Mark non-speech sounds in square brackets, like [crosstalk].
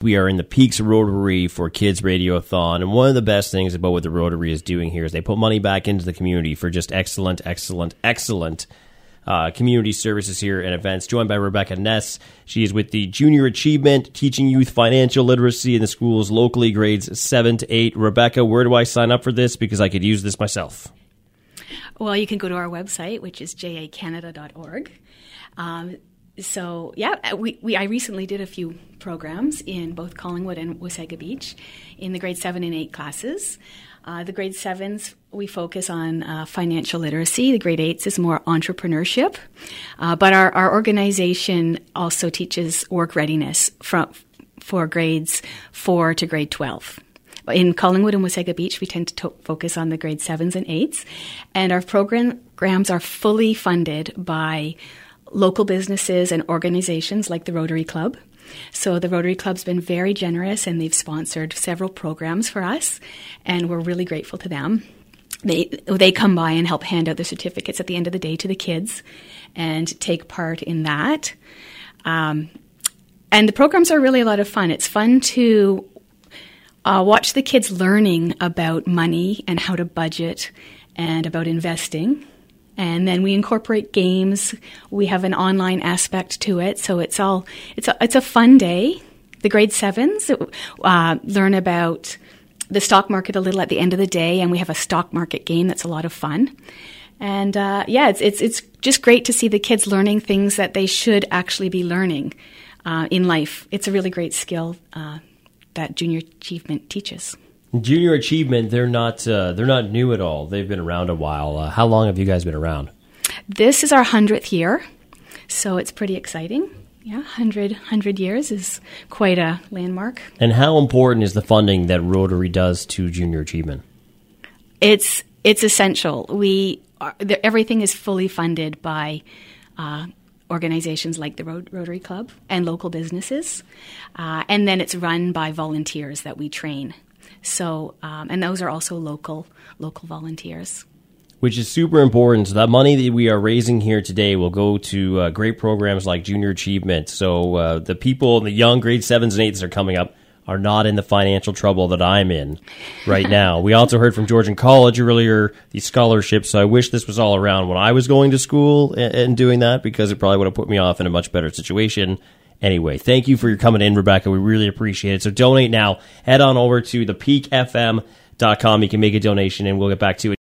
We are in the Peaks Rotary for Kids Radiothon, and one of the best things about what the Rotary is doing here is they put money back into the community for just excellent, excellent, excellent uh, community services here and events. Joined by Rebecca Ness, she is with the Junior Achievement, teaching youth financial literacy in the schools locally, grades seven to eight. Rebecca, where do I sign up for this? Because I could use this myself. Well, you can go to our website, which is jacanada.org. Um, so yeah, uh, we, we I recently did a few programs in both Collingwood and Wasaga Beach in the grade seven and eight classes. Uh, the grade sevens we focus on uh, financial literacy. The grade eights is more entrepreneurship, uh, but our, our organization also teaches work readiness from for grades four to grade twelve. In Collingwood and Wasaga Beach, we tend to, to focus on the grade sevens and eights, and our programs are fully funded by local businesses and organizations like the Rotary Club. So the Rotary Club's been very generous and they've sponsored several programs for us, and we're really grateful to them. They they come by and help hand out the certificates at the end of the day to the kids, and take part in that. Um, and the programs are really a lot of fun. It's fun to uh, watch the kids learning about money and how to budget and about investing and then we incorporate games. We have an online aspect to it, so it's all it's a, it's a fun day. The grade sevens uh, learn about the stock market a little at the end of the day, and we have a stock market game that's a lot of fun. And uh, yeah, it's it's it's just great to see the kids learning things that they should actually be learning uh, in life. It's a really great skill uh, that junior achievement teaches. Junior Achievement, they're not uh, they're not new at all. They've been around a while. Uh, how long have you guys been around? This is our hundredth year, so it's pretty exciting. Yeah, 100, 100 years is quite a landmark. And how important is the funding that Rotary does to Junior Achievement? It's it's essential. We are, everything is fully funded by uh, organizations like the Rotary Club and local businesses, uh, and then it's run by volunteers that we train. So, um, and those are also local local volunteers. Which is super important. So that money that we are raising here today will go to uh, great programs like Junior Achievement. So uh, the people, the young grade sevens and eights that are coming up, are not in the financial trouble that I'm in right [laughs] now. we also heard from Georgian College earlier the scholarships. So I wish this was all around when I was going to school and, and doing that because it probably would have put me off in a much better situation. Anyway, thank you for your coming in, Rebecca. We really appreciate it. So donate now. Head on over to thepeakfm.com. You can make a donation and we'll get back to it.